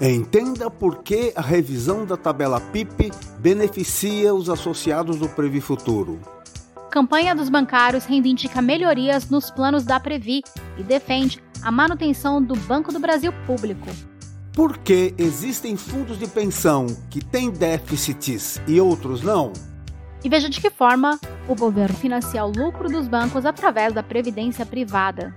Entenda por que a revisão da tabela PIP beneficia os associados do Previ Futuro. Campanha dos bancários reivindica melhorias nos planos da Previ e defende a manutenção do Banco do Brasil público. Por que existem fundos de pensão que têm déficits e outros não? E veja de que forma o governo financia o lucro dos bancos através da previdência privada.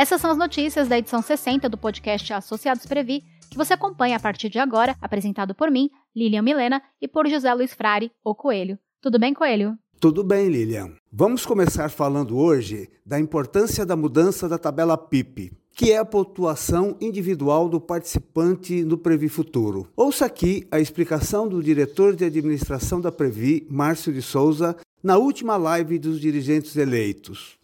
Essas são as notícias da edição 60 do podcast Associados Previ, que você acompanha a partir de agora, apresentado por mim, Lilian Milena, e por José Luiz Frari, o Coelho. Tudo bem, Coelho? Tudo bem, Lilian. Vamos começar falando hoje da importância da mudança da tabela PIP, que é a pontuação individual do participante no Previ Futuro. Ouça aqui a explicação do diretor de administração da Previ, Márcio de Souza, na última live dos dirigentes eleitos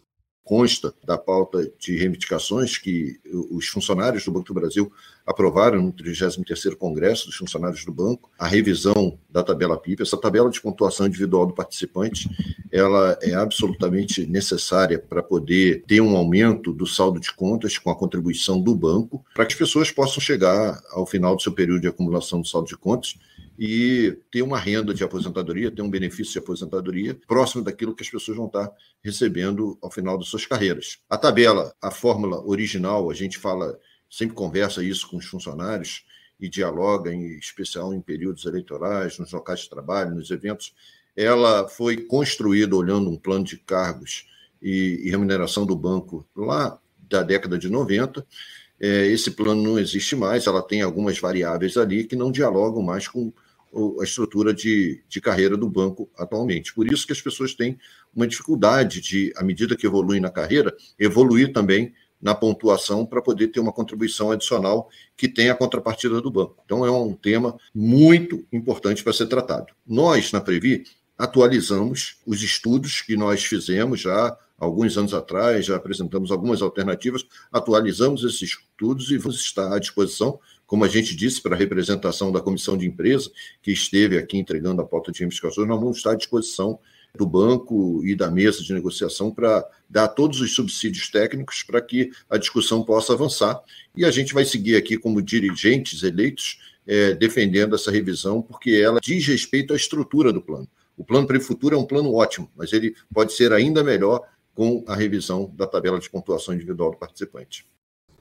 consta da pauta de reivindicações que os funcionários do Banco do Brasil aprovaram no 33º Congresso dos Funcionários do Banco, a revisão da tabela PIP. Essa tabela de pontuação individual do participante, ela é absolutamente necessária para poder ter um aumento do saldo de contas com a contribuição do banco, para que as pessoas possam chegar ao final do seu período de acumulação do saldo de contas e ter uma renda de aposentadoria, ter um benefício de aposentadoria próximo daquilo que as pessoas vão estar recebendo ao final das suas carreiras. A tabela, a fórmula original, a gente fala, sempre conversa isso com os funcionários e dialoga, em especial em períodos eleitorais, nos locais de trabalho, nos eventos. Ela foi construída olhando um plano de cargos e, e remuneração do banco lá da década de 90. É, esse plano não existe mais, ela tem algumas variáveis ali que não dialogam mais com a estrutura de, de carreira do banco atualmente. Por isso que as pessoas têm uma dificuldade de, à medida que evoluem na carreira, evoluir também na pontuação para poder ter uma contribuição adicional que tenha a contrapartida do banco. Então, é um tema muito importante para ser tratado. Nós, na Previ, atualizamos os estudos que nós fizemos já alguns anos atrás, já apresentamos algumas alternativas, atualizamos esses estudos e vamos estar à disposição como a gente disse para a representação da comissão de empresa, que esteve aqui entregando a pauta de investigações, nós vamos estar à disposição do banco e da mesa de negociação para dar todos os subsídios técnicos para que a discussão possa avançar. E a gente vai seguir aqui como dirigentes eleitos é, defendendo essa revisão, porque ela diz respeito à estrutura do plano. O plano para o futuro é um plano ótimo, mas ele pode ser ainda melhor com a revisão da tabela de pontuação individual do participante.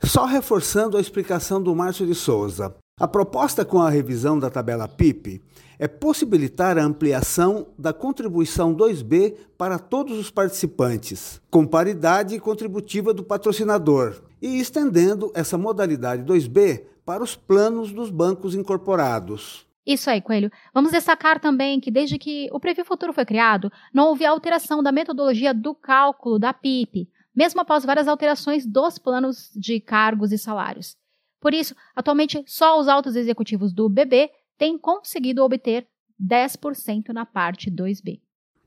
Só reforçando a explicação do Márcio de Souza. A proposta com a revisão da tabela PIP é possibilitar a ampliação da contribuição 2B para todos os participantes, com paridade contributiva do patrocinador, e estendendo essa modalidade 2B para os planos dos bancos incorporados. Isso aí, Coelho. Vamos destacar também que desde que o Previ Futuro foi criado, não houve alteração da metodologia do cálculo da PIP, mesmo após várias alterações dos planos de cargos e salários. Por isso, atualmente, só os altos executivos do BB têm conseguido obter 10% na parte 2B.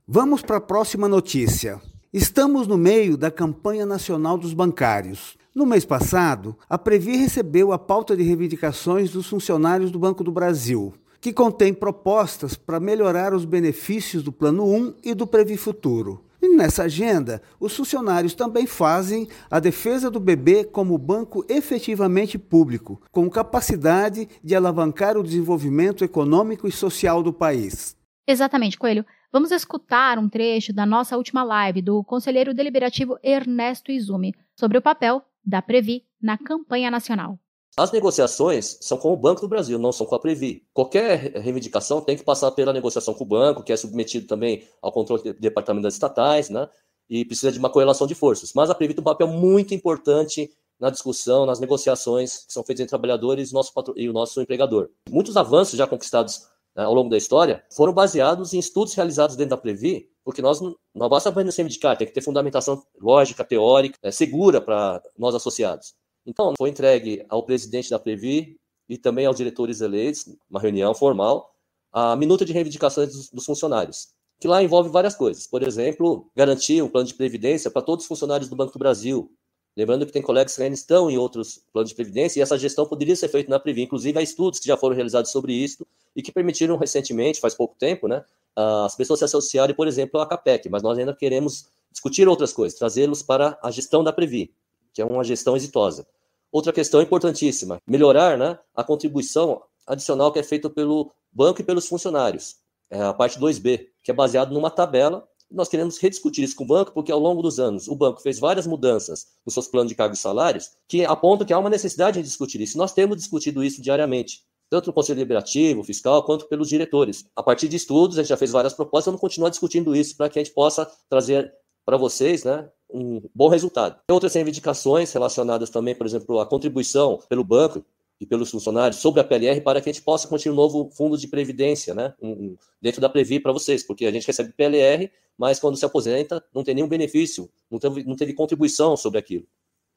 Vamos para a próxima notícia. Estamos no meio da campanha nacional dos bancários. No mês passado, a Previ recebeu a pauta de reivindicações dos funcionários do Banco do Brasil, que contém propostas para melhorar os benefícios do Plano 1 e do Previ Futuro. Nessa agenda, os funcionários também fazem a defesa do bebê como banco efetivamente público, com capacidade de alavancar o desenvolvimento econômico e social do país. Exatamente, Coelho. Vamos escutar um trecho da nossa última live do conselheiro deliberativo Ernesto Izumi sobre o papel da Previ na campanha nacional. As negociações são com o Banco do Brasil, não são com a Previ. Qualquer reivindicação tem que passar pela negociação com o banco, que é submetido também ao controle do Departamento das Estatais, né? E precisa de uma correlação de forças. Mas a Previ tem um papel muito importante na discussão, nas negociações que são feitas entre trabalhadores nosso e o nosso empregador. Muitos avanços já conquistados né, ao longo da história foram baseados em estudos realizados dentro da Previ, porque nós não basta apenas reivindicar, tem que ter fundamentação lógica, teórica, é, segura para nós associados. Então, foi entregue ao presidente da Previ e também aos diretores eleitos, uma reunião formal, a minuta de reivindicações dos, dos funcionários, que lá envolve várias coisas. Por exemplo, garantir um plano de previdência para todos os funcionários do Banco do Brasil. Lembrando que tem colegas que ainda estão em outros planos de previdência e essa gestão poderia ser feita na Previ. Inclusive, há estudos que já foram realizados sobre isso e que permitiram recentemente, faz pouco tempo, né, as pessoas se associarem, por exemplo, à CAPEC, mas nós ainda queremos discutir outras coisas, trazê-los para a gestão da Previ, que é uma gestão exitosa. Outra questão importantíssima, melhorar né, a contribuição adicional que é feita pelo banco e pelos funcionários. É a parte 2B, que é baseado numa tabela. Nós queremos rediscutir isso com o banco, porque ao longo dos anos o banco fez várias mudanças nos seus planos de cargos e salários, que apontam que há uma necessidade de discutir isso. Nós temos discutido isso diariamente tanto no Conselho Deliberativo, fiscal, quanto pelos diretores. A partir de estudos, a gente já fez várias propostas, vamos continuar discutindo isso para que a gente possa trazer para vocês né, um bom resultado. Tem outras reivindicações relacionadas também, por exemplo, à contribuição pelo banco e pelos funcionários sobre a PLR para que a gente possa construir um novo fundo de previdência né, um, um, dentro da Previ para vocês, porque a gente recebe PLR, mas quando se aposenta não tem nenhum benefício, não teve, não teve contribuição sobre aquilo.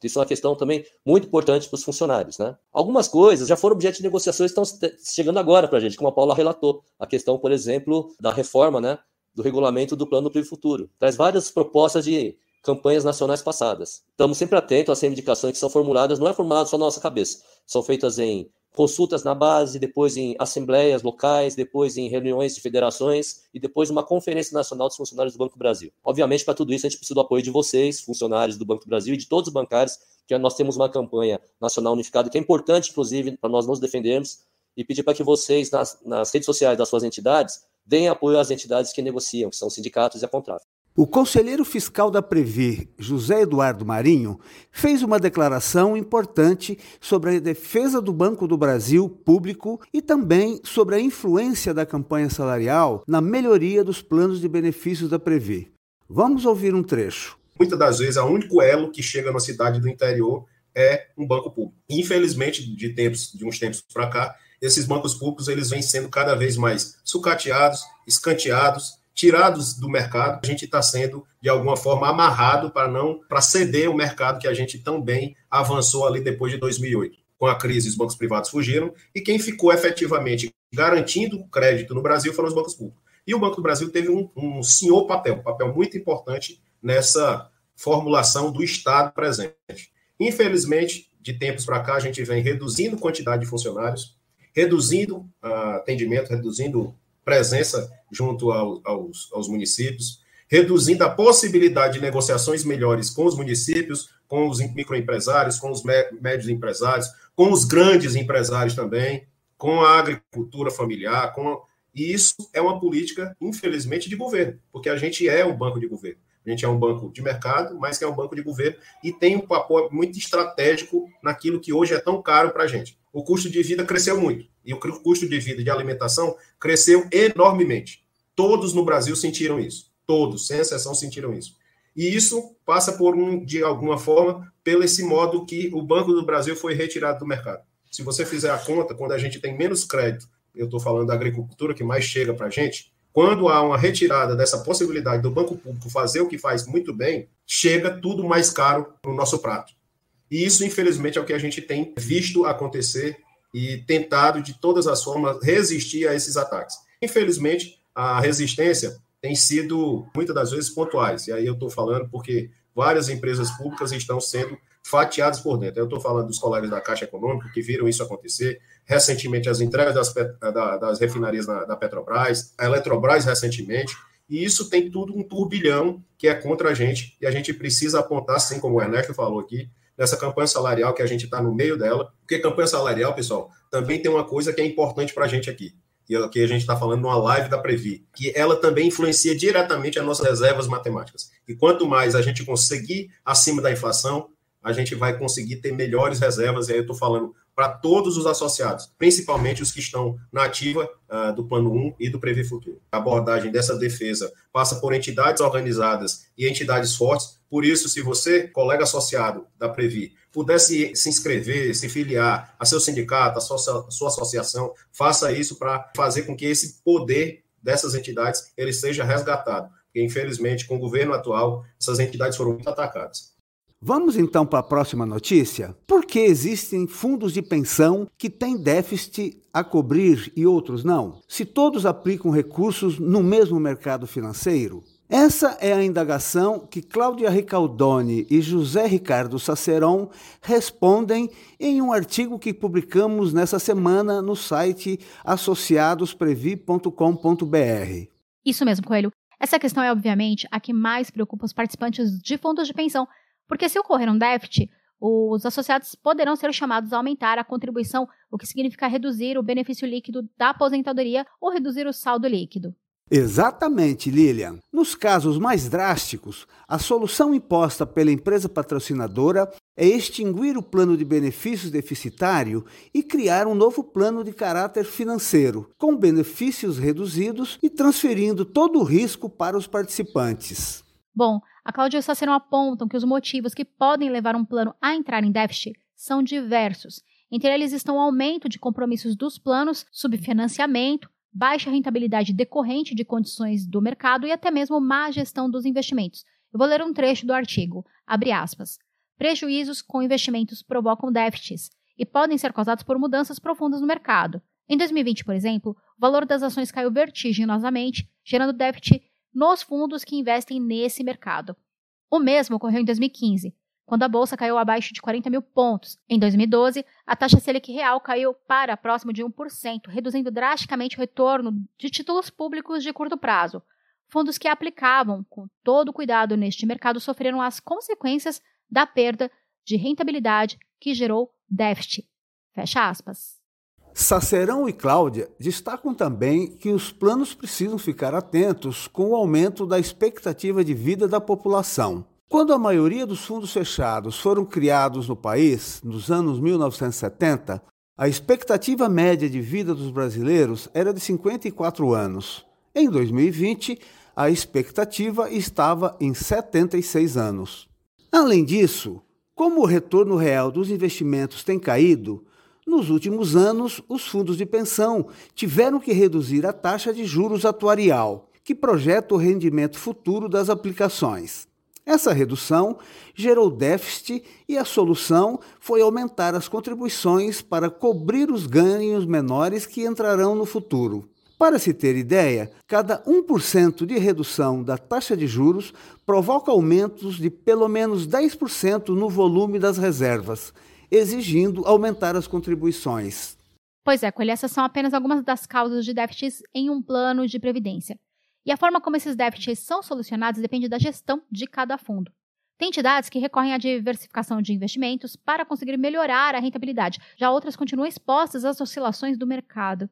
Isso é uma questão também muito importante para os funcionários. Né? Algumas coisas já foram objeto de negociações estão chegando agora para a gente, como a Paula relatou. A questão, por exemplo, da reforma né, do regulamento do Plano Privo Futuro. Traz várias propostas de campanhas nacionais passadas. Estamos sempre atentos às reivindicações que são formuladas, não é formulado só na nossa cabeça, são feitas em consultas na base, depois em assembleias locais, depois em reuniões de federações e depois uma conferência nacional dos funcionários do Banco do Brasil. Obviamente, para tudo isso, a gente precisa do apoio de vocês, funcionários do Banco do Brasil e de todos os bancários, que nós temos uma campanha nacional unificada que é importante, inclusive, para nós nos defendermos e pedir para que vocês, nas, nas redes sociais das suas entidades, deem apoio às entidades que negociam, que são sindicatos e a contrato. O conselheiro fiscal da Previ, José Eduardo Marinho, fez uma declaração importante sobre a defesa do Banco do Brasil público e também sobre a influência da campanha salarial na melhoria dos planos de benefícios da Previ. Vamos ouvir um trecho. Muitas das vezes, o único elo que chega na cidade do interior é um banco público. Infelizmente, de tempos, de uns tempos para cá, esses bancos públicos eles vêm sendo cada vez mais sucateados, escanteados tirados do mercado, a gente está sendo de alguma forma amarrado para não para ceder o mercado que a gente tão bem avançou ali depois de 2008. Com a crise, os bancos privados fugiram e quem ficou efetivamente garantindo crédito no Brasil foram os bancos públicos. E o Banco do Brasil teve um, um senhor papel, um papel muito importante nessa formulação do Estado presente. Infelizmente, de tempos para cá, a gente vem reduzindo quantidade de funcionários, reduzindo uh, atendimento, reduzindo presença junto ao, aos, aos municípios, reduzindo a possibilidade de negociações melhores com os municípios, com os microempresários, com os médios empresários, com os grandes empresários também, com a agricultura familiar, com e isso é uma política, infelizmente, de governo, porque a gente é um banco de governo. A gente é um banco de mercado, mas que é um banco de governo e tem um papel muito estratégico naquilo que hoje é tão caro para a gente o custo de vida cresceu muito. E o custo de vida de alimentação cresceu enormemente. Todos no Brasil sentiram isso. Todos, sem exceção, sentiram isso. E isso passa por um, de alguma forma, pelo esse modo que o Banco do Brasil foi retirado do mercado. Se você fizer a conta, quando a gente tem menos crédito, eu estou falando da agricultura que mais chega para a gente, quando há uma retirada dessa possibilidade do banco público fazer o que faz muito bem, chega tudo mais caro no nosso prato. E isso, infelizmente, é o que a gente tem visto acontecer e tentado, de todas as formas, resistir a esses ataques. Infelizmente, a resistência tem sido, muitas das vezes, pontuais. E aí eu estou falando porque várias empresas públicas estão sendo fatiadas por dentro. Eu estou falando dos colegas da Caixa Econômica que viram isso acontecer. Recentemente, as entregas das, das refinarias da, da Petrobras, a Eletrobras recentemente. E isso tem tudo um turbilhão que é contra a gente. E a gente precisa apontar, assim como o Ernesto falou aqui, nessa campanha salarial que a gente está no meio dela. Porque campanha salarial, pessoal, também tem uma coisa que é importante para a gente aqui. E aqui a gente está falando numa live da Previ, que ela também influencia diretamente as nossas reservas matemáticas. E quanto mais a gente conseguir acima da inflação, a gente vai conseguir ter melhores reservas. E aí eu estou falando para todos os associados, principalmente os que estão na ativa uh, do Plano 1 e do Previ Futuro. A abordagem dessa defesa passa por entidades organizadas e entidades fortes. Por isso, se você, colega associado da Previ, pudesse se inscrever, se filiar a seu sindicato, a sua, sua associação, faça isso para fazer com que esse poder dessas entidades ele seja resgatado. Porque, infelizmente, com o governo atual, essas entidades foram muito atacadas. Vamos então para a próxima notícia? Por que existem fundos de pensão que têm déficit a cobrir e outros não? Se todos aplicam recursos no mesmo mercado financeiro? Essa é a indagação que Cláudia Ricaldoni e José Ricardo Saceron respondem em um artigo que publicamos nessa semana no site associadosprevi.com.br. Isso mesmo, Coelho. Essa questão é, obviamente, a que mais preocupa os participantes de fundos de pensão porque se ocorrer um déficit, os associados poderão ser chamados a aumentar a contribuição, o que significa reduzir o benefício líquido da aposentadoria ou reduzir o saldo líquido. Exatamente, Lilian. Nos casos mais drásticos, a solução imposta pela empresa patrocinadora é extinguir o plano de benefícios deficitário e criar um novo plano de caráter financeiro, com benefícios reduzidos e transferindo todo o risco para os participantes. Bom, a Cláudia e o Sacerão apontam que os motivos que podem levar um plano a entrar em déficit são diversos. Entre eles estão o aumento de compromissos dos planos, subfinanciamento, baixa rentabilidade decorrente de condições do mercado e até mesmo má gestão dos investimentos. Eu vou ler um trecho do artigo. Abre aspas. Prejuízos com investimentos provocam déficits e podem ser causados por mudanças profundas no mercado. Em 2020, por exemplo, o valor das ações caiu vertiginosamente, gerando déficit nos fundos que investem nesse mercado. O mesmo ocorreu em 2015, quando a bolsa caiu abaixo de 40 mil pontos. Em 2012, a taxa Selic real caiu para próximo de 1%, reduzindo drasticamente o retorno de títulos públicos de curto prazo. Fundos que aplicavam com todo cuidado neste mercado sofreram as consequências da perda de rentabilidade que gerou déficit. Fecha aspas. Sacerão e Cláudia destacam também que os planos precisam ficar atentos com o aumento da expectativa de vida da população. Quando a maioria dos fundos fechados foram criados no país, nos anos 1970, a expectativa média de vida dos brasileiros era de 54 anos. Em 2020, a expectativa estava em 76 anos. Além disso, como o retorno real dos investimentos tem caído, nos últimos anos os fundos de pensão tiveram que reduzir a taxa de juros atuarial, que projeta o rendimento futuro das aplicações. Essa redução gerou déficit e a solução foi aumentar as contribuições para cobrir os ganhos menores que entrarão no futuro. Para se ter ideia, cada 1% de redução da taxa de juros provoca aumentos de pelo menos 10% no volume das reservas, exigindo aumentar as contribuições. Pois é, Coelho, essas são apenas algumas das causas de déficits em um plano de previdência. E a forma como esses déficits são solucionados depende da gestão de cada fundo. Tem entidades que recorrem à diversificação de investimentos para conseguir melhorar a rentabilidade, já outras continuam expostas às oscilações do mercado.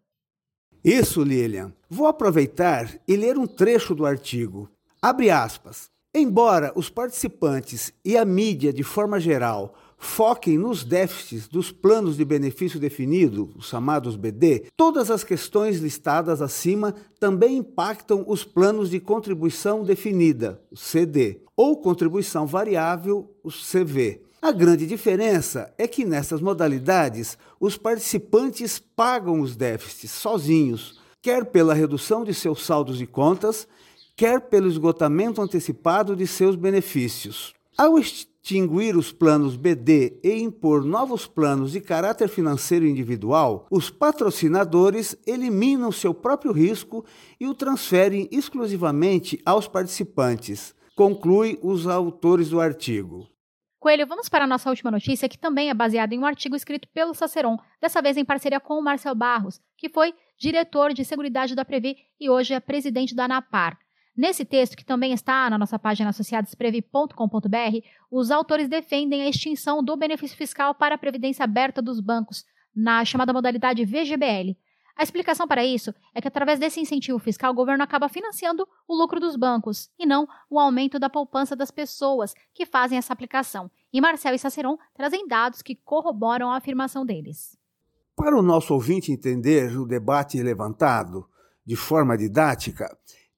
Isso, Lilian. Vou aproveitar e ler um trecho do artigo. Abre aspas. Embora os participantes e a mídia, de forma geral, foquem nos déficits dos planos de benefício definido, os chamados BD, todas as questões listadas acima também impactam os planos de contribuição definida, o CD, ou contribuição variável, o CV. A grande diferença é que nessas modalidades os participantes pagam os déficits sozinhos, quer pela redução de seus saldos de contas, quer pelo esgotamento antecipado de seus benefícios. Ao extinguir os planos BD e impor novos planos de caráter financeiro individual, os patrocinadores eliminam seu próprio risco e o transferem exclusivamente aos participantes, conclui os autores do artigo. Coelho, vamos para a nossa última notícia, que também é baseada em um artigo escrito pelo Saceron, dessa vez em parceria com o Marcel Barros, que foi diretor de Seguridade da Previ e hoje é presidente da ANAPAR. Nesse texto, que também está na nossa página associadosprevi.com.br, os autores defendem a extinção do benefício fiscal para a previdência aberta dos bancos, na chamada modalidade VGBL. A explicação para isso é que, através desse incentivo fiscal, o governo acaba financiando o lucro dos bancos e não o aumento da poupança das pessoas que fazem essa aplicação. E Marcel e Saceron trazem dados que corroboram a afirmação deles. Para o nosso ouvinte entender o debate levantado de forma didática,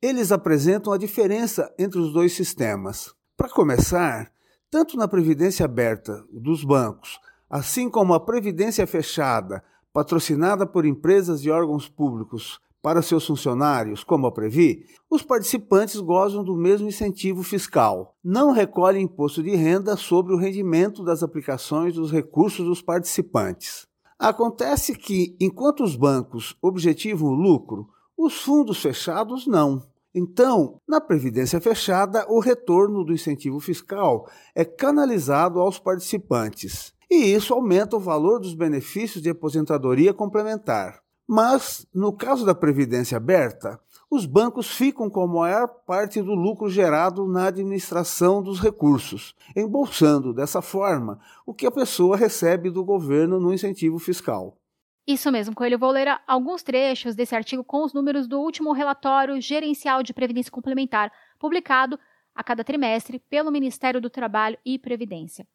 eles apresentam a diferença entre os dois sistemas. Para começar, tanto na previdência aberta dos bancos, assim como a previdência fechada, patrocinada por empresas e órgãos públicos para seus funcionários, como a Previ, os participantes gozam do mesmo incentivo fiscal. Não recolhem imposto de renda sobre o rendimento das aplicações dos recursos dos participantes. Acontece que, enquanto os bancos objetivam o lucro, os fundos fechados não. Então, na previdência fechada, o retorno do incentivo fiscal é canalizado aos participantes, e isso aumenta o valor dos benefícios de aposentadoria complementar. Mas, no caso da Previdência aberta, os bancos ficam com a maior parte do lucro gerado na administração dos recursos, embolsando dessa forma o que a pessoa recebe do governo no incentivo fiscal. Isso mesmo, Coelho. Vou ler alguns trechos desse artigo com os números do último relatório gerencial de previdência complementar, publicado a cada trimestre pelo Ministério do Trabalho e Previdência.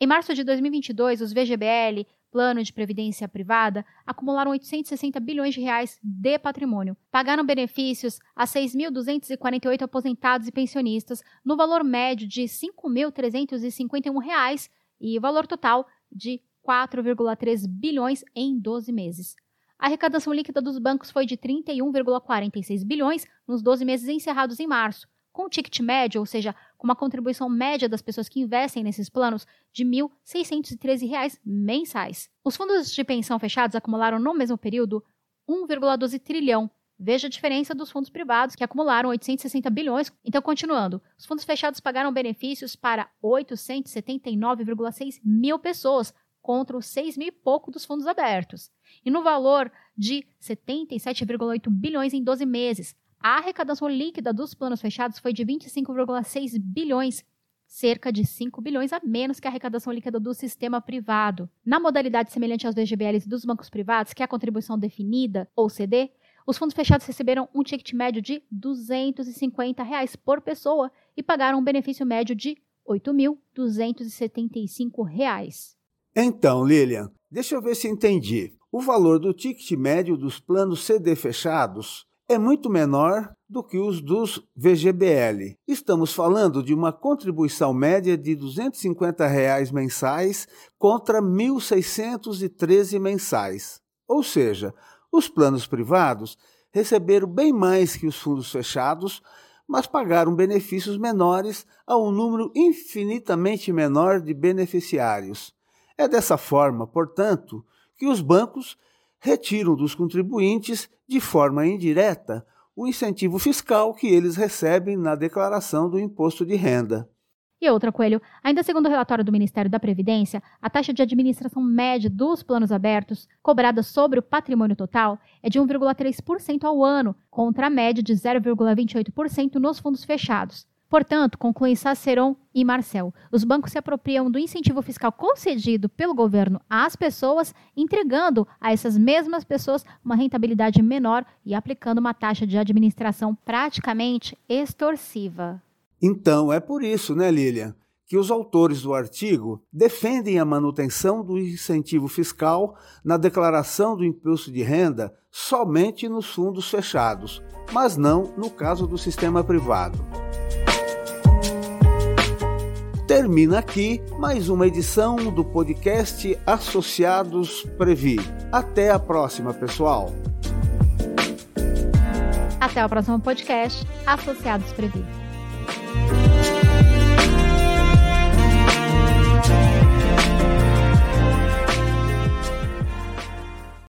Em março de 2022, os VGBL, Plano de Previdência Privada, acumularam 860 bilhões de reais de patrimônio. Pagaram benefícios a 6.248 aposentados e pensionistas no valor médio de 5.351 reais e valor total de 4,3 bilhões em 12 meses. A arrecadação líquida dos bancos foi de 31,46 bilhões nos 12 meses encerrados em março, com um ticket médio, ou seja, com uma contribuição média das pessoas que investem nesses planos de R$ 1.613 mensais. Os fundos de pensão fechados acumularam no mesmo período 1,12 trilhão. Veja a diferença dos fundos privados, que acumularam 860 bilhões. Então, continuando, os fundos fechados pagaram benefícios para 879,6 mil pessoas, contra os 6 mil e pouco dos fundos abertos. E no valor de 77,8 bilhões em 12 meses, a arrecadação líquida dos planos fechados foi de 25,6 bilhões, cerca de 5 bilhões a menos que a arrecadação líquida do sistema privado. Na modalidade semelhante aos VGBLs dos bancos privados, que é a contribuição definida, ou CD, os fundos fechados receberam um ticket médio de 250 reais por pessoa e pagaram um benefício médio de R$ 8.275. Então, Lilian, deixa eu ver se entendi. O valor do ticket médio dos planos CD fechados é muito menor do que os dos VGBL. Estamos falando de uma contribuição média de 250 reais mensais contra R$ 1.613 mensais. Ou seja, os planos privados receberam bem mais que os fundos fechados, mas pagaram benefícios menores a um número infinitamente menor de beneficiários. É dessa forma, portanto, que os bancos retiram dos contribuintes, de forma indireta, o incentivo fiscal que eles recebem na declaração do imposto de renda. E outra, Coelho, ainda segundo o relatório do Ministério da Previdência, a taxa de administração média dos planos abertos, cobrada sobre o patrimônio total, é de 1,3% ao ano, contra a média de 0,28% nos fundos fechados. Portanto, concluem Saceron e Marcel, os bancos se apropriam do incentivo fiscal concedido pelo governo às pessoas, entregando a essas mesmas pessoas uma rentabilidade menor e aplicando uma taxa de administração praticamente extorsiva. Então, é por isso, né, Lilian, que os autores do artigo defendem a manutenção do incentivo fiscal na declaração do imposto de renda somente nos fundos fechados, mas não no caso do sistema privado. Termina aqui mais uma edição do podcast Associados Previ. Até a próxima, pessoal. Até o próximo podcast Associados Previ.